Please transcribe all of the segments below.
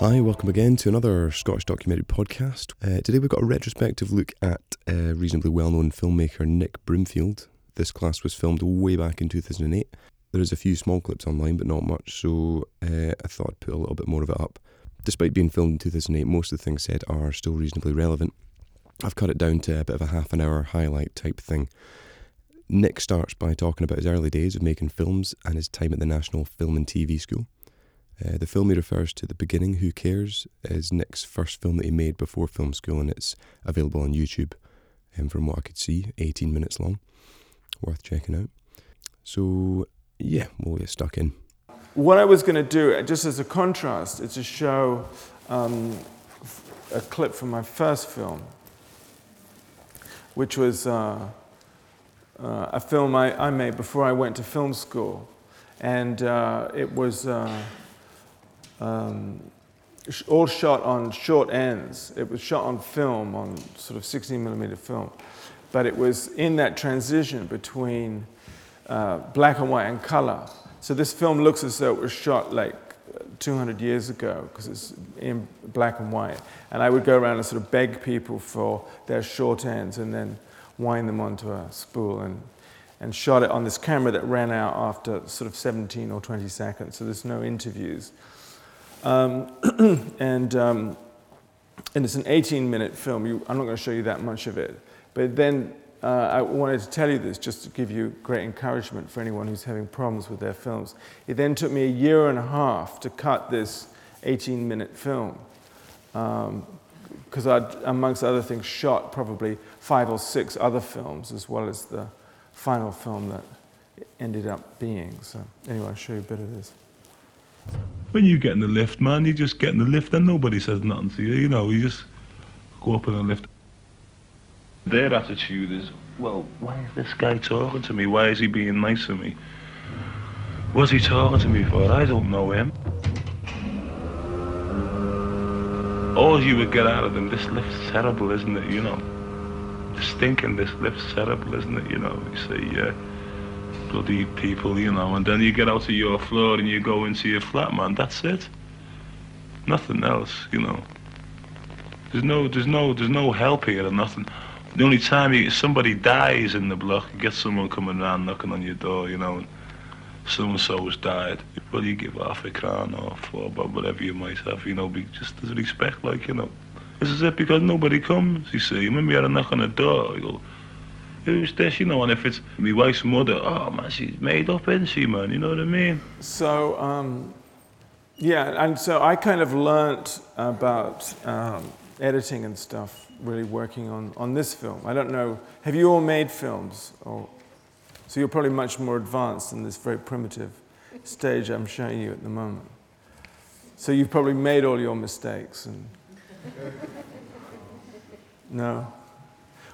Hi, welcome again to another Scottish documentary podcast. Uh, today we've got a retrospective look at a reasonably well known filmmaker Nick Broomfield. This class was filmed way back in 2008. There is a few small clips online, but not much, so uh, I thought I'd put a little bit more of it up. Despite being filmed in 2008, most of the things said are still reasonably relevant. I've cut it down to a bit of a half an hour highlight type thing. Nick starts by talking about his early days of making films and his time at the National Film and TV School. Uh, the film he refers to, The Beginning, Who Cares, is Nick's first film that he made before film school, and it's available on YouTube. And um, from what I could see, 18 minutes long. Worth checking out. So, yeah, we'll get stuck in. What I was going to do, just as a contrast, is to show um, a clip from my first film, which was uh, uh, a film I, I, made before I went to film school. And uh, it was uh, um, all shot on short ends. It was shot on film, on sort of 16 millimeter film. But it was in that transition between uh, black and white and color. So this film looks as though it was shot like 200 years ago because it's in black and white. And I would go around and sort of beg people for their short ends and then wind them onto a spool and, and shot it on this camera that ran out after sort of 17 or 20 seconds. So there's no interviews. Um, and, um, and it's an 18 minute film. You, I'm not going to show you that much of it. But then uh, I wanted to tell you this just to give you great encouragement for anyone who's having problems with their films. It then took me a year and a half to cut this 18 minute film. Because um, I'd, amongst other things, shot probably five or six other films as well as the final film that ended up being. So, anyway, I'll show you a bit of this. When you get in the lift, man, you just get in the lift and nobody says nothing to you. You know, you just go up in the lift. Their attitude is, well, why is this guy talking to me? Why is he being nice to me? What's he talking to me for? I don't know him. All you would get out of them, this lift's terrible, isn't it? You know, stinking, this lift's terrible, isn't it? You know, you say, yeah uh, bloody people, you know, and then you get out to your floor and you go into your flat, man. That's it. Nothing else, you know. There's no, there's no, there's no help here or nothing. The only time you, somebody dies in the block, you get someone coming around knocking on your door, you know, and so and so has died. Well, you give half a crown or four, but whatever you might have, you know, be just as respect, like, you know. This is it because nobody comes, you see. Remember you had a knock on the door, you go, who's this, you know, and if it's my wife's mother, oh man, she's made up, isn't she, man? You know what I mean? So, um, yeah, and so I kind of learnt about um, editing and stuff really working on, on this film. I don't know, have you all made films? Or, so you're probably much more advanced in this very primitive stage I'm showing you at the moment. So you've probably made all your mistakes and. No?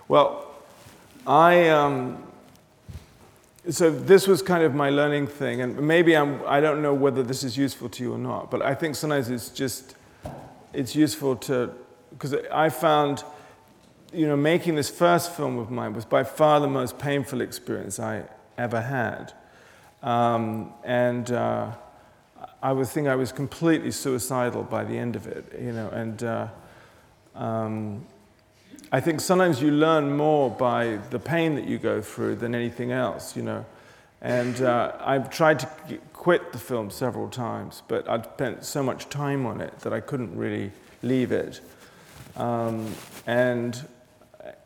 Well, I, um, so this was kind of my learning thing, and maybe I'm, I don't know whether this is useful to you or not, but I think sometimes it's just, it's useful to, because I found, you know, making this first film of mine was by far the most painful experience I ever had. Um, and uh, I would think I was completely suicidal by the end of it, you know, and uh, um, I think sometimes you learn more by the pain that you go through than anything else, you know. And uh, I've tried to quit the film several times, but I'd spent so much time on it that I couldn't really leave it. Um, and,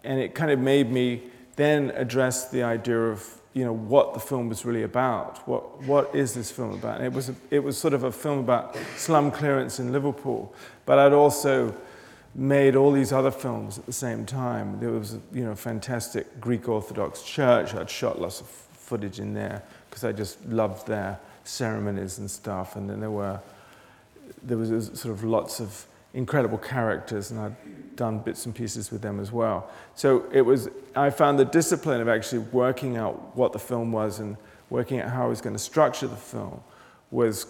and it kind of made me then address the idea of, you know, what the film was really about. What, what is this film about? And it was, a, it was sort of a film about slum clearance in Liverpool, but I'd also made all these other films at the same time. There was you know, fantastic Greek Orthodox church. I'd shot lots of footage in there because I just loved their ceremonies and stuff. And then there were there was sort of lots of incredible characters, and I'd done bits and pieces with them as well. So it was I found the discipline of actually working out what the film was and working out how I was going to structure the film was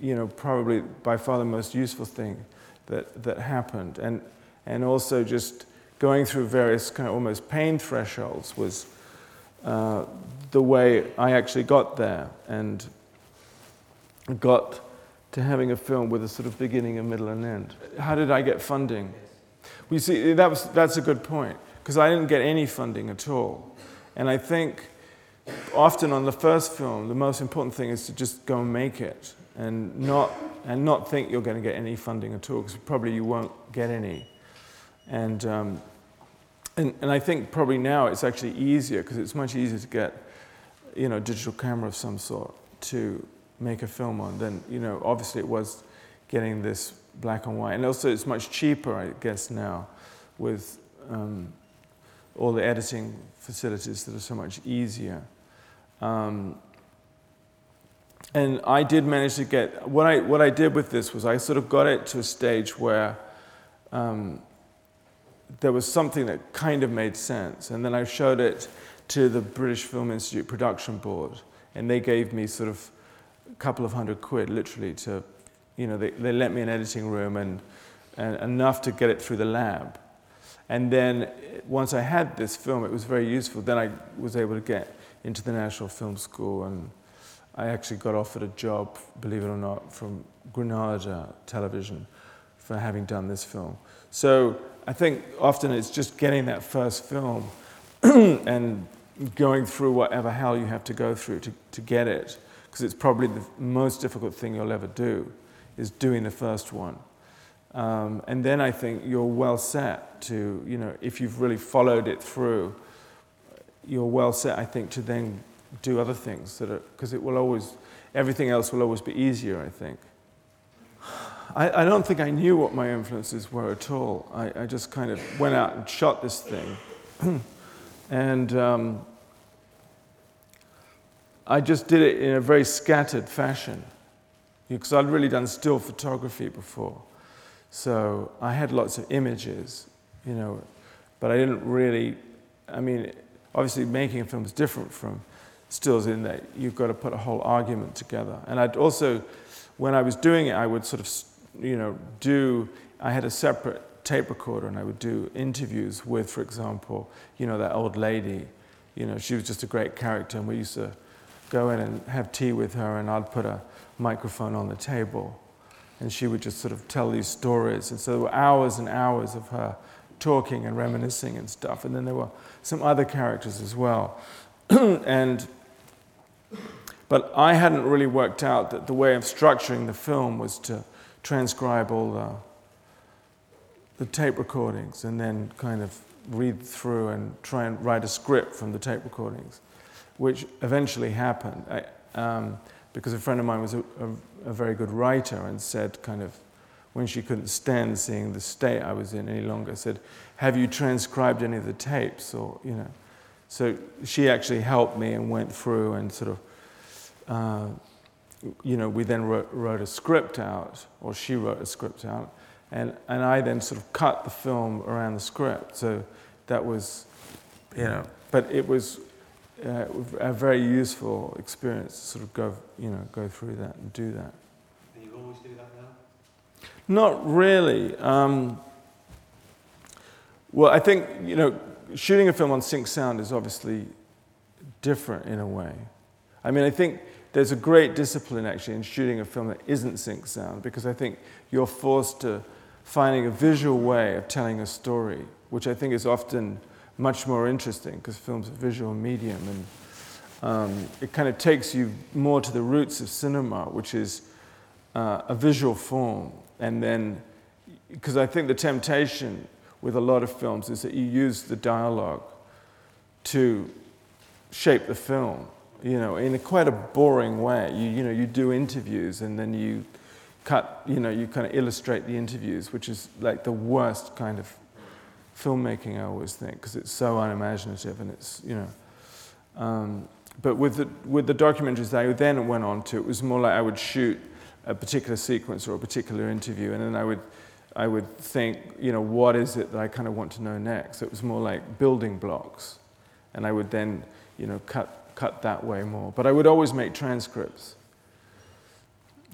you know probably by far the most useful thing that, that happened. And, and also just going through various kind of almost pain thresholds was uh, the way I actually got there and got to having a film with a sort of beginning, a middle, and end. How did I get funding? Well, you see, that was, that's a good point, because I didn't get any funding at all. And I think often on the first film, the most important thing is to just go and make it and not, and not think you're going to get any funding at all, because probably you won't get any. And, um, and, and I think probably now it's actually easier, because it's much easier to get you know, a digital camera of some sort to make a film on than, you know, obviously it was getting this black and white. And also it's much cheaper, I guess, now with um, all the editing facilities that are so much easier. Um, and I did manage to get, what I, what I did with this was I sort of got it to a stage where um, there was something that kind of made sense. And then I showed it to the British Film Institute production board, and they gave me sort of couple of hundred quid, literally, to, you know, they, they lent me an editing room and, and enough to get it through the lab. And then eh, once I had this film, it was very useful. Then I was able to get into the National Film School, and I actually got offered a job, believe it or not, from Granada Television for having done this film. So I think often it's just getting that first film and going through whatever hell you have to go through to, to get it, because it's probably the most difficult thing you'll ever do, is doing the first one. Um, and then I think you're well set to, you know, if you've really followed it through, you're well set, I think, to then do other things that are, because it will always, everything else will always be easier, I think. I, I don't think I knew what my influences were at all. I, I just kind of went out and shot this thing. and um, I just did it in a very scattered fashion because I'd really done still photography before. So I had lots of images, you know, but I didn't really, I mean, obviously making a film is different from stills in that you've got to put a whole argument together. And I'd also, when I was doing it, I would sort of, you know, do, I had a separate tape recorder and I would do interviews with, for example, you know, that old lady. You know, she was just a great character and we used to go in and have tea with her, and I'd put a microphone on the table, and she would just sort of tell these stories. And so there were hours and hours of her talking and reminiscing and stuff. And then there were some other characters as well. and but I hadn't really worked out that the way of structuring the film was to transcribe all the, the tape recordings and then kind of read through and try and write a script from the tape recordings which eventually happened. I, um, because a friend of mine was a, a, a, very good writer and said, kind of, when she couldn't stand seeing the state I was in any longer, said, "Have you transcribed any of the tapes?" Or you know, so she actually helped me and went through and sort of, uh, you know, we then wrote, wrote, a script out, or she wrote a script out, and and I then sort of cut the film around the script. So that was, you know, but it was uh, a very useful experience to sort of go, you know, go through that and do that. And you always do that now? Not really. Um, well, I think, you know, shooting a film on sync sound is obviously different in a way. I mean, I think there's a great discipline actually in shooting a film that isn't sync sound because I think you're forced to finding a visual way of telling a story, which I think is often much more interesting because film's a visual medium and um, it kind of takes you more to the roots of cinema, which is uh, a visual form. And then, because I think the temptation with a lot of films is that you use the dialogue to shape the film, you know, in a quite a boring way. You, you know, you do interviews and then you cut, you know, you kind of illustrate the interviews, which is like the worst kind of filmmaking, I always think, because it's so unimaginative and it's, you know. Um, but with the, with the documentaries I then went on to, it was more like I would shoot a particular sequence or a particular interview, and then I would, I would think, you know, what is it that I kind of want to know next? It was more like building blocks, and I would then, you know, cut, cut that way more. But I would always make transcripts,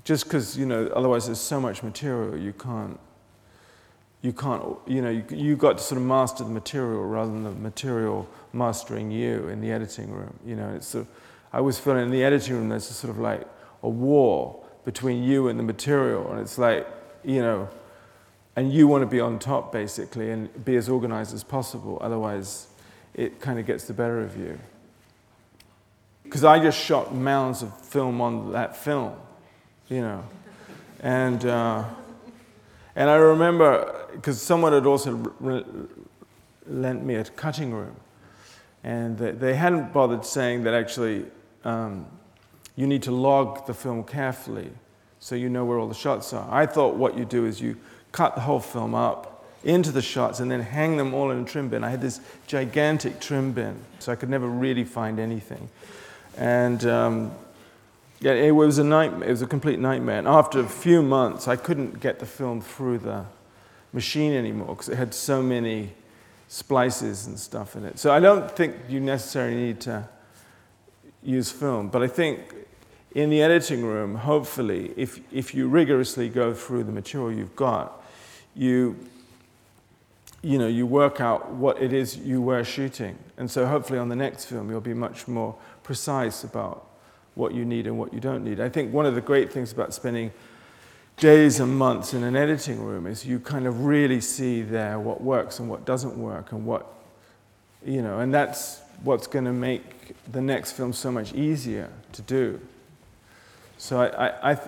just because, you know, otherwise there's so much material you can't you can't, you know, you, you got to sort of master the material rather than the material mastering you in the editing room. You know, it's sort of, I always feel in the editing room there's a sort of like a war between you and the material, and it's like, you know, and you want to be on top basically and be as organized as possible, otherwise, it kind of gets the better of you. Because I just shot mounds of film on that film, you know. And, uh, and I remember, because someone had also re- lent me a cutting room, and they, hadn't bothered saying that actually um, you need to log the film carefully so you know where all the shots are. I thought what you do is you cut the whole film up into the shots and then hang them all in a trim bin. I had this gigantic trim bin, so I could never really find anything. And um, yeah, it was a nightmare. It was a complete nightmare. And after a few months, I couldn't get the film through the machine anymore because it had so many splices and stuff in it. So I don't think you necessarily need to use film, but I think in the editing room, hopefully, if, if you rigorously go through the material you've got, you, you know, you work out what it is you were shooting. And so hopefully on the next film, you'll be much more precise about what you need and what you don't need. I think one of the great things about spending days and months in an editing room is you kind of really see there what works and what doesn't work and what, you know, and that's what's going to make the next film so much easier to do. So I, I, I,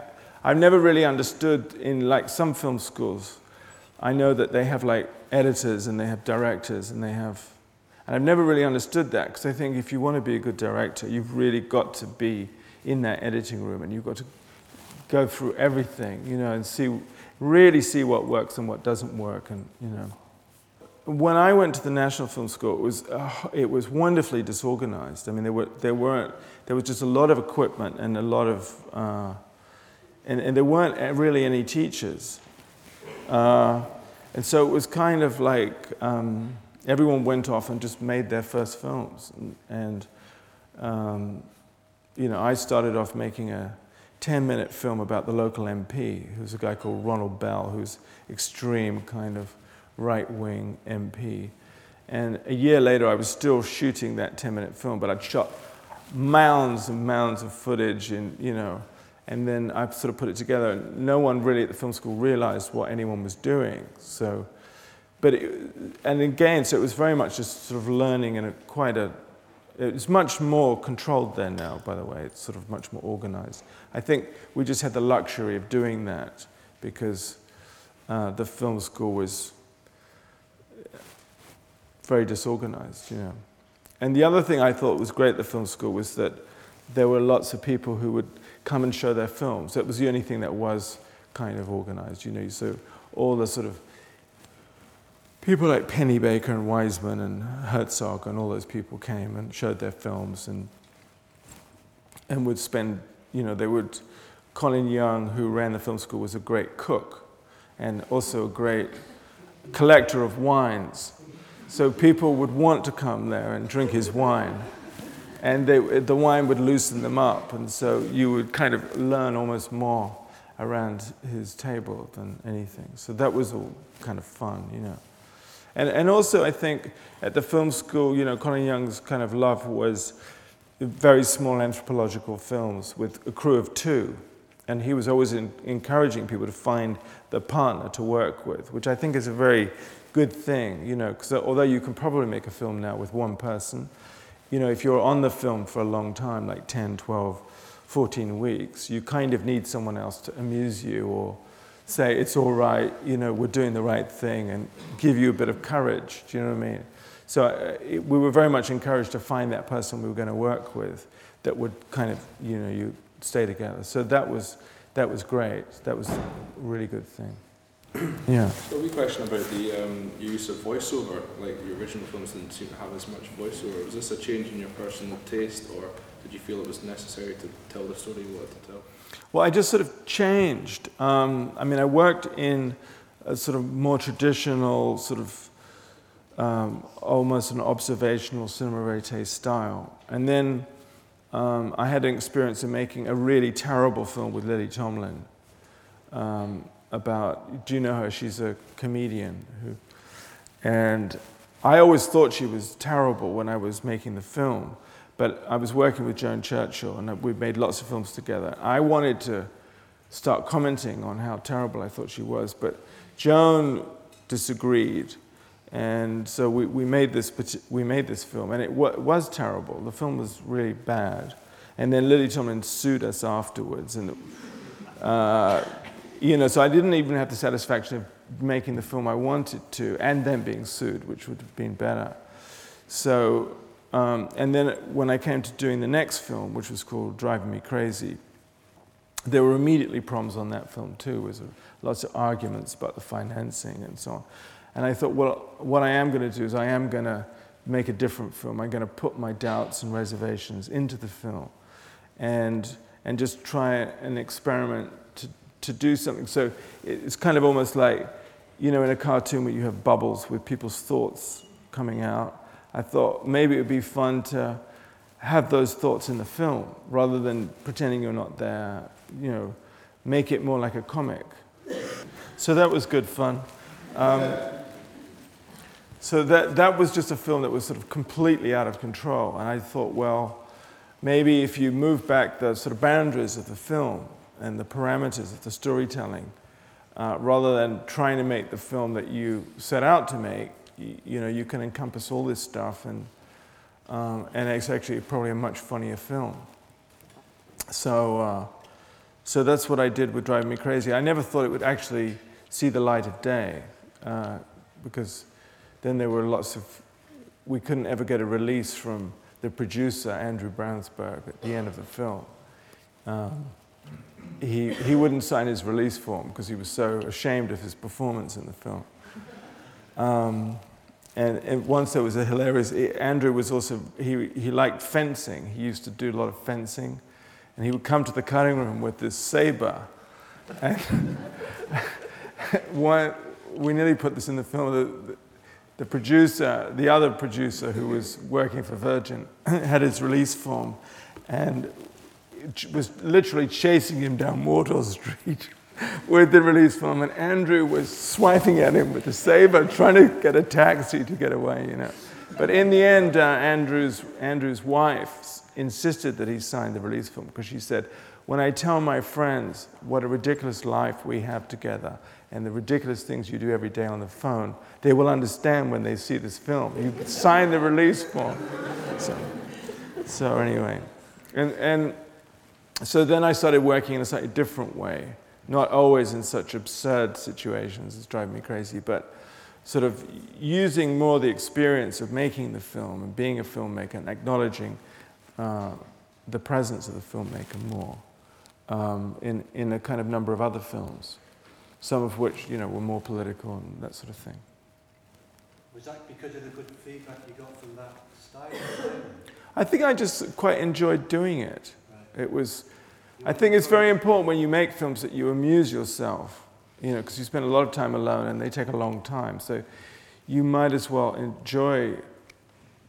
I've never really understood in like some film schools, I know that they have like editors and they have directors and they have, and I've never really understood that because I think if you want to be a good director, you've really got to be in that editing room and you've got to go through everything, you know, and see, really see what works and what doesn't work, and you know. When I went to the National Film School, it was, uh, it was wonderfully disorganized. I mean, there, were, there, weren't, there was just a lot of equipment and a lot of, uh, and, and there weren't really any teachers. Uh, and so it was kind of like um, everyone went off and just made their first films. And, and um, you know, I started off making a 10 minute film about the local MP, who's a guy called Ronald Bell, who's extreme kind of right wing MP. And a year later, I was still shooting that 10 minute film, but I'd shot mounds and mounds of footage, and, you know, and then I sort of put it together. And no one really at the film school realized what anyone was doing. So, but, it, and again, so it was very much just sort of learning in a quite a, it's much more controlled there now, by the way. It's sort of much more organized. I think we just had the luxury of doing that because uh, the film school was very disorganized, you know. And the other thing I thought was great at the film school was that there were lots of people who would come and show their films. That was the only thing that was kind of organized, you know. So all the sort of people like Pennebaker and Wiseman and Herzog and all those people came and showed their films and and would spend, you know, they would. Colin Young, who ran the film school, was a great cook and also a great collector of wines. So people would want to come there and drink his wine. And they, the wine would loosen them up. And so you would kind of learn almost more around his table than anything. So that was all kind of fun, you know. And, and also, I think at the film school, you know, Colin Young's kind of love was very small anthropological films with a crew of two. And he was always in, encouraging people to find the partner to work with, which I think is a very good thing, you know, because although you can probably make a film now with one person, you know, if you're on the film for a long time, like 10, 12, 14 weeks, you kind of need someone else to amuse you or say, it's all right, you know, we're doing the right thing and give you a bit of courage. Do you know what I mean? So uh, it, we were very much encouraged to find that person we were going to work with that would kind of, you know, you stay together. So that was, that was great. That was a really good thing. Yeah. So we question about the um, use of voiceover. Like the original films didn't seem to have as much voiceover. Was this a change in your personal taste, or did you feel it was necessary to tell the story you wanted to tell? Well, I just sort of changed. Um, I mean, I worked in a sort of more traditional, sort of um, almost an observational cinema verite style, and then um, I had an experience in making a really terrible film with Lily Tomlin. Um, about. Do you know her? She's a comedian who, and I always thought she was terrible when I was making the film, but I was working with Joan Churchill, and we made lots of films together. I wanted to start commenting on how terrible I thought she was, but Joan disagreed. And so we, we, made this, we made this film, and it was terrible. The film was really bad. And then Lily Tomlin sued us afterwards. And, uh, you know, so I didn't even have the satisfaction of making the film I wanted to, and then being sued, which would have been better. So, um, and then when I came to doing the next film, which was called Driving Me Crazy, there were immediately problems on that film too. There was lots of arguments about the financing and so on. And I thought, well, what I am going to do is I am going to make a different film. I'm going to put my doubts and reservations into the film and, and just try an experiment to, to do something. So it's kind of almost like, you know, in a cartoon where you have bubbles with people's thoughts coming out. I thought maybe it would be fun to have those thoughts in the film rather than pretending you're not there, you know, make it more like a comic. So that was good fun. Um, so that, that was just a film that was sort of completely out of control. And I thought, well, maybe if you move back the sort of boundaries of the film and the parameters of the storytelling, uh, rather than trying to make the film that you set out to make, you, know, you can encompass all this stuff, and, um, and it's actually probably a much funnier film. So, uh, so that's what I did with Driving Me Crazy. I never thought it would actually see the light of day, uh, because then there were lots of, we couldn't ever get a release from the producer, Andrew Braunsberg, at the end of the film. Um, he, he wouldn't sign his release form because he was so ashamed of his performance in the film. Um, and, and, once there was a hilarious, Andrew was also, he, he liked fencing. He used to do a lot of fencing. And he would come to the cutting room with this saber. And one, we nearly put this in the film. The, the producer, the other producer who was working for Virgin, had his release form and was literally chasing him down Wardour Street with the release form. And Andrew was swiping at him with the saber, trying to get a taxi to get away, you know. But in the end, uh, Andrew's, Andrew's wife insisted that he sign the release form because she said, When I tell my friends what a ridiculous life we have together and the ridiculous things you do every day on the phone, they will understand when they see this film. You sign the release form. So, so anyway, and, and so then I started working in a slightly different way, not always in such absurd situations as driving me crazy, but sort of using more the experience of making the film and being a filmmaker and acknowledging uh, the presence of the filmmaker more um, in, in a kind of number of other films some of which you know were more political and that sort of thing. Was that because of the good feedback you got from that style? I think I just quite enjoyed doing it. Right. It was. I think it's very important when you make films that you amuse yourself, you know, because you spend a lot of time alone and they take a long time. So you might as well enjoy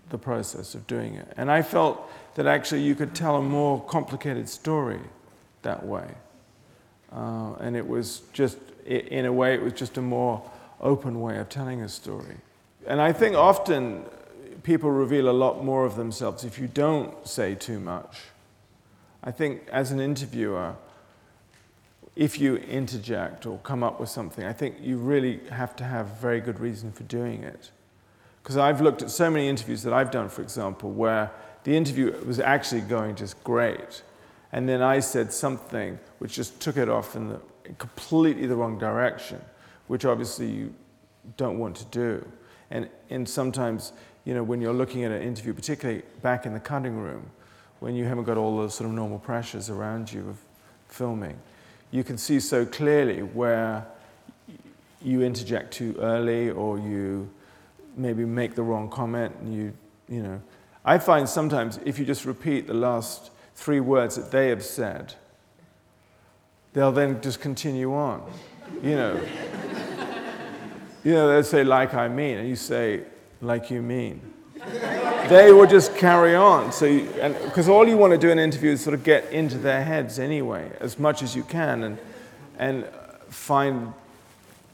the process of doing it. And I felt that actually you could tell a more complicated story that way. Uh, and it was just in a way, it was just a more open way of telling a story. And I think often people reveal a lot more of themselves if you don't say too much. I think as an interviewer, if you interject or come up with something, I think you really have to have very good reason for doing it. Because I've looked at so many interviews that I've done, for example, where the interview was actually going just great. And then I said something which just took it off in the completely the wrong direction, which obviously you don't want to do. And, and sometimes, you know, when you're looking at an interview, particularly back in the cutting room, when you haven't got all the sort of normal pressures around you of filming, you can see so clearly where you interject too early or you maybe make the wrong comment and you, you know. I find sometimes if you just repeat the last three words that they have said, they'll then just continue on. You know, you know, they'll say, like I mean, and you say, like you mean. They will just carry on. So, because all you want to do in an interview is sort of get into their heads anyway, as much as you can. And, and find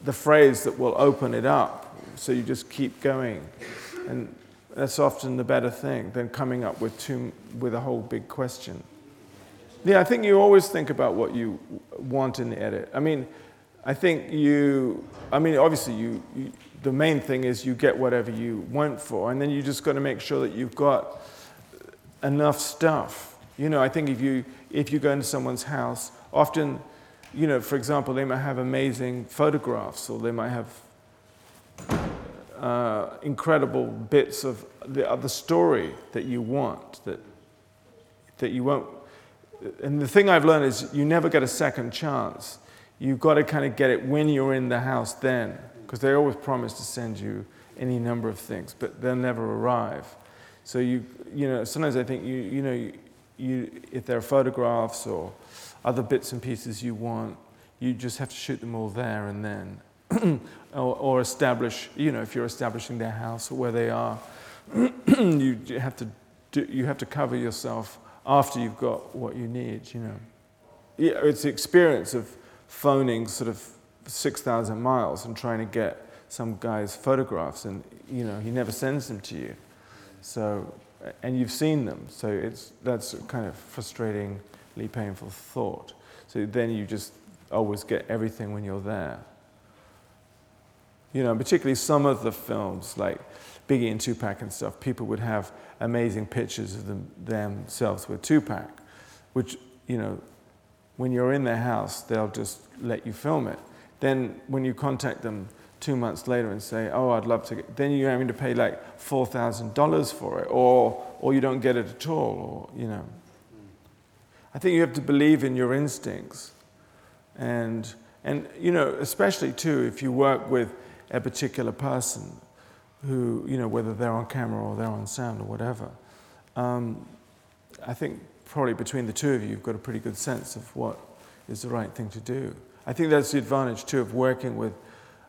the phrase that will open it up. So you just keep going. And that's often the better thing than coming up with, with a whole big question. Yeah, I think you always think about what you want in the edit. I mean, I think you, I mean, obviously, you, you, the main thing is you get whatever you want for, and then you just got to make sure that you've got enough stuff. You know, I think if you, if you go into someone's house, often, you know, for example, they might have amazing photographs or they might have uh, incredible bits of the, of the story that you want, that, that you won't. And the thing I've learned is you never get a second chance. You've got to kind of get it when you're in the house then, because they always promise to send you any number of things, but they'll never arrive. So you, you know, sometimes I think you, you know, you, you, if there are photographs or other bits and pieces you want, you just have to shoot them all there and then. or, or, establish, you know, if you're establishing their house or where they are, you have to do, you have to cover yourself after you've got what you need, you know. Yeah, it's the experience of phoning sort of 6,000 miles and trying to get some guy's photographs and, you know, he never sends them to you. So, and you've seen them, so it's, that's kind of frustratingly painful thought. So then you just always get everything when you're there. You know, particularly some of the films, like Biggie and Tupac and stuff, people would have amazing pictures of them, themselves with Tupac, which, you know, when you're in their house, they'll just let you film it. Then when you contact them two months later and say, oh, I'd love to get, then you're having to pay like $4,000 for it, or, or you don't get it at all, or, you know. I think you have to believe in your instincts. And, and, you know, especially too, if you work with a particular person who, you know, whether they're on camera or they're on sound or whatever, um, I think probably between the two of you, you've got a pretty good sense of what is the right thing to do. I think that's the advantage too of working with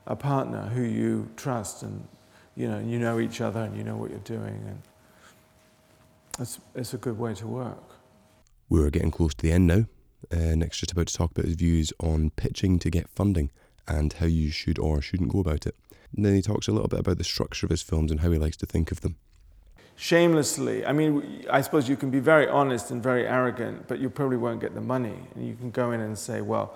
a partner who you trust and you know, you know each other and you know what you're doing, and it's, it's a good way to work. We're getting close to the end now. Uh, Nick's just about to talk about his views on pitching to get funding and how you should or shouldn't go about it. And then he talks a little bit about the structure of his films and how he likes to think of them. Shamelessly, I mean, I suppose you can be very honest and very arrogant, but you probably won't get the money. And you can go in and say, well,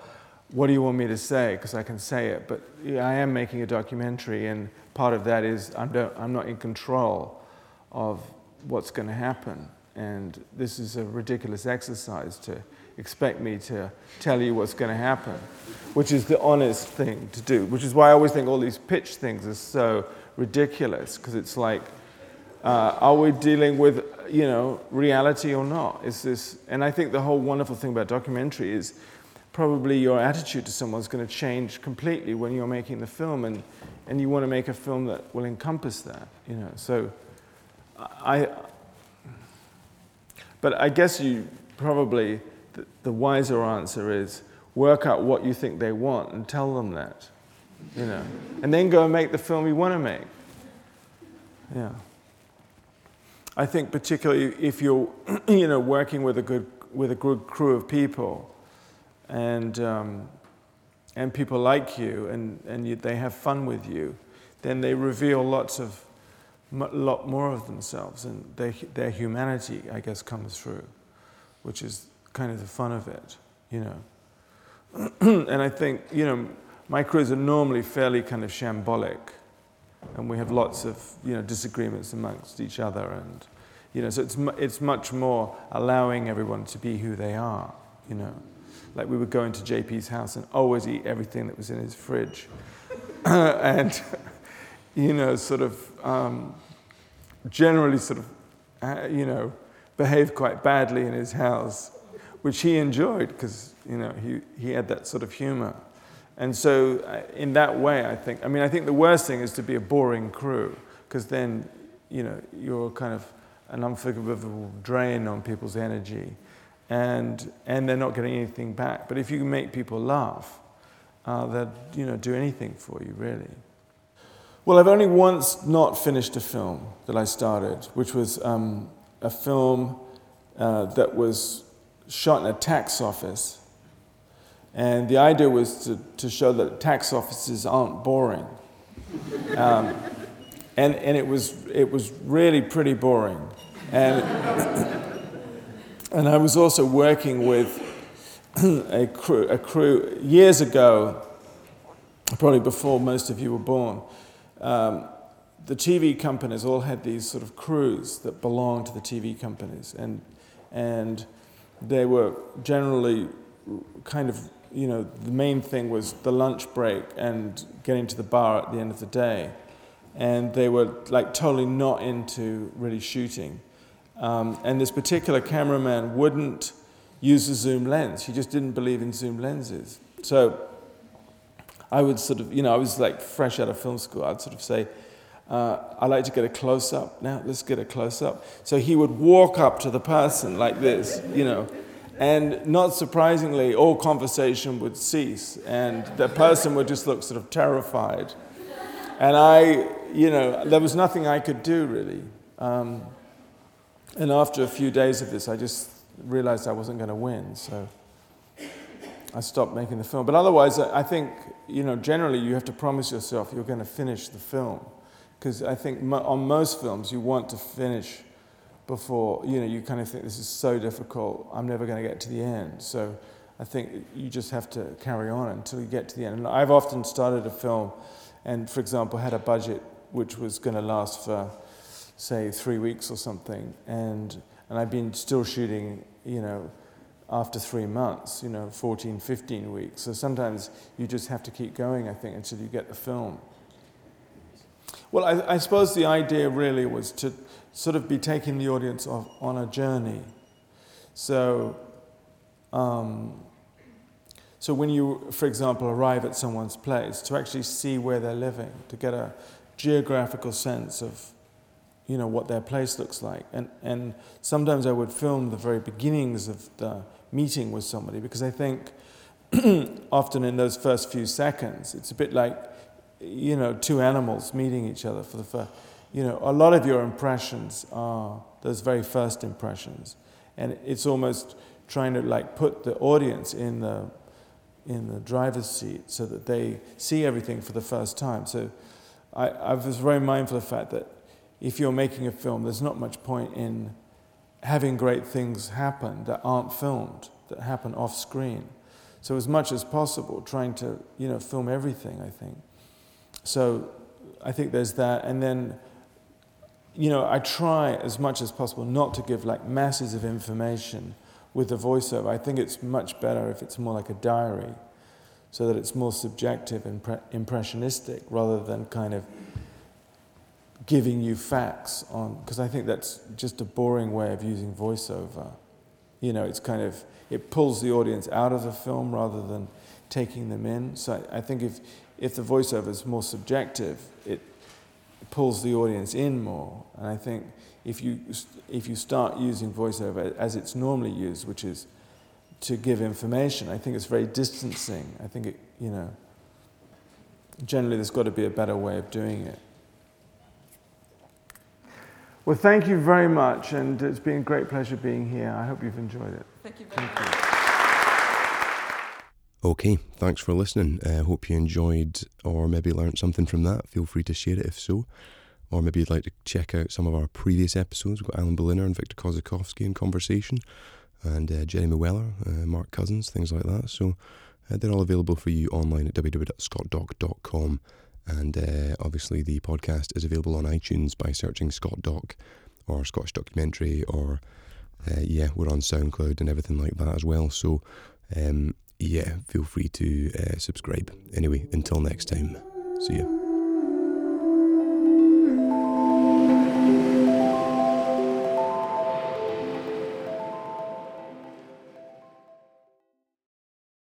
what do you want me to say? Because I can say it. But I am making a documentary, and part of that is I'm, I'm not in control of what's going to happen. And this is a ridiculous exercise to expect me to tell you what's going to happen, which is the honest thing to do, which is why I always think all these pitch things are so ridiculous, because it's like, uh, are we dealing with, you know, reality or not? Is this, and I think the whole wonderful thing about documentary is probably your attitude to someone's going to change completely when you're making the film, and, and you want to make a film that will encompass that, you know. So, I, but I guess you probably the, the wiser answer is work out what you think they want and tell them that, you know, and then go and make the film you want to make. Yeah. I think particularly if you're, you know, working with a good with a good crew of people and, um, and people like you and, and you, they have fun with you, then they reveal lots of, lot more of themselves and they, their humanity, I guess, comes through, which is kind of the fun of it, you know. and I think, you know, my crews are normally fairly kind of shambolic and we have lots of, you know, disagreements amongst each other and, you know, so it's, it's much more allowing everyone to be who they are, you know. Like we would go into JP's house and always eat everything that was in his fridge. and, you know, sort of um, generally sort of, uh, you know, behave quite badly in his house, which he enjoyed because, you know, he, he had that sort of humor. And so, uh, in that way, I think, I mean, I think the worst thing is to be a boring crew because then, you know, you're kind of an unforgivable drain on people's energy and, and they're not getting anything back. But if you can make people laugh, uh, they'll you know, do anything for you, really. Well, I've only once not finished a film that I started, which was um, a film uh, that was shot in a tax office. And the idea was to, to show that tax offices aren't boring. Um, and, and it, was, it was really pretty boring. And, and I was also working with a crew, a crew years ago, probably before most of you were born. Um, the TV companies all had these sort of crews that belonged to the TV companies, and, and they were generally kind of, you know, the main thing was the lunch break and getting to the bar at the end of the day. And they were like totally not into really shooting. Um, and this particular cameraman wouldn't use a zoom lens. He just didn't believe in zoom lenses. So I would sort of, you know, I was like fresh out of film school. I'd sort of say, uh, I like to get a close up. Now, let's get a close up. So he would walk up to the person like this, you know, and not surprisingly, all conversation would cease, and the person would just look sort of terrified. And I, you know, there was nothing I could do really. Um, and after a few days of this, I just realized I wasn't going to win, so I stopped making the film. But otherwise, I think, you know, generally you have to promise yourself you're going to finish the film. Because I think on most films, you want to finish before, you know, you kind of think this is so difficult, I'm never going to get to the end. So I think you just have to carry on until you get to the end. And I've often started a film and, for example, had a budget which was going to last for, say, three weeks or something. And, and I've been still shooting, you know, after three months, you know, 14, 15 weeks. So sometimes you just have to keep going, I think, until you get the film. Well, I, I suppose the idea really was to sort of be taking the audience off on a journey. So, um, so when you, for example, arrive at someone's place, to actually see where they're living, to get a geographical sense of, you know, what their place looks like. And, and sometimes I would film the very beginnings of the meeting with somebody because I think often in those first few seconds, it's a bit like, you know, two animals meeting each other for the first you know, a lot of your impressions are those very first impressions. And it's almost trying to like put the audience in the, in the driver's seat so that they see everything for the first time. So I, I was very mindful of the fact that if you're making a film, there's not much point in having great things happen that aren't filmed, that happen off screen. So as much as possible, trying to, you know, film everything, I think. So I think there's that. And then you know, I try as much as possible not to give like masses of information with the voiceover. I think it's much better if it's more like a diary, so that it's more subjective and pre- impressionistic rather than kind of giving you facts on, because I think that's just a boring way of using voiceover. You know, it's kind of, it pulls the audience out of the film rather than taking them in. So I, I think if, if the voiceover is more subjective, it pulls the audience in more. And I think if you, if you start using voiceover as it's normally used, which is to give information, I think it's very distancing. I think it, you know, generally there's got to be a better way of doing it. Well, thank you very much, and it's been a great pleasure being here. I hope you've enjoyed it. Thank you very Thank much. Okay, thanks for listening. I uh, hope you enjoyed or maybe learned something from that. Feel free to share it if so. Or maybe you'd like to check out some of our previous episodes. We've got Alan Berliner and Victor Kossakovsky in conversation, and uh, Jeremy Weller, uh, Mark Cousins, things like that. So uh, they're all available for you online at www.scottdoc.com. And uh, obviously, the podcast is available on iTunes by searching Scott Doc or Scottish Documentary, or uh, yeah, we're on SoundCloud and everything like that as well. So um, yeah, feel free to uh, subscribe. Anyway, until next time, see you.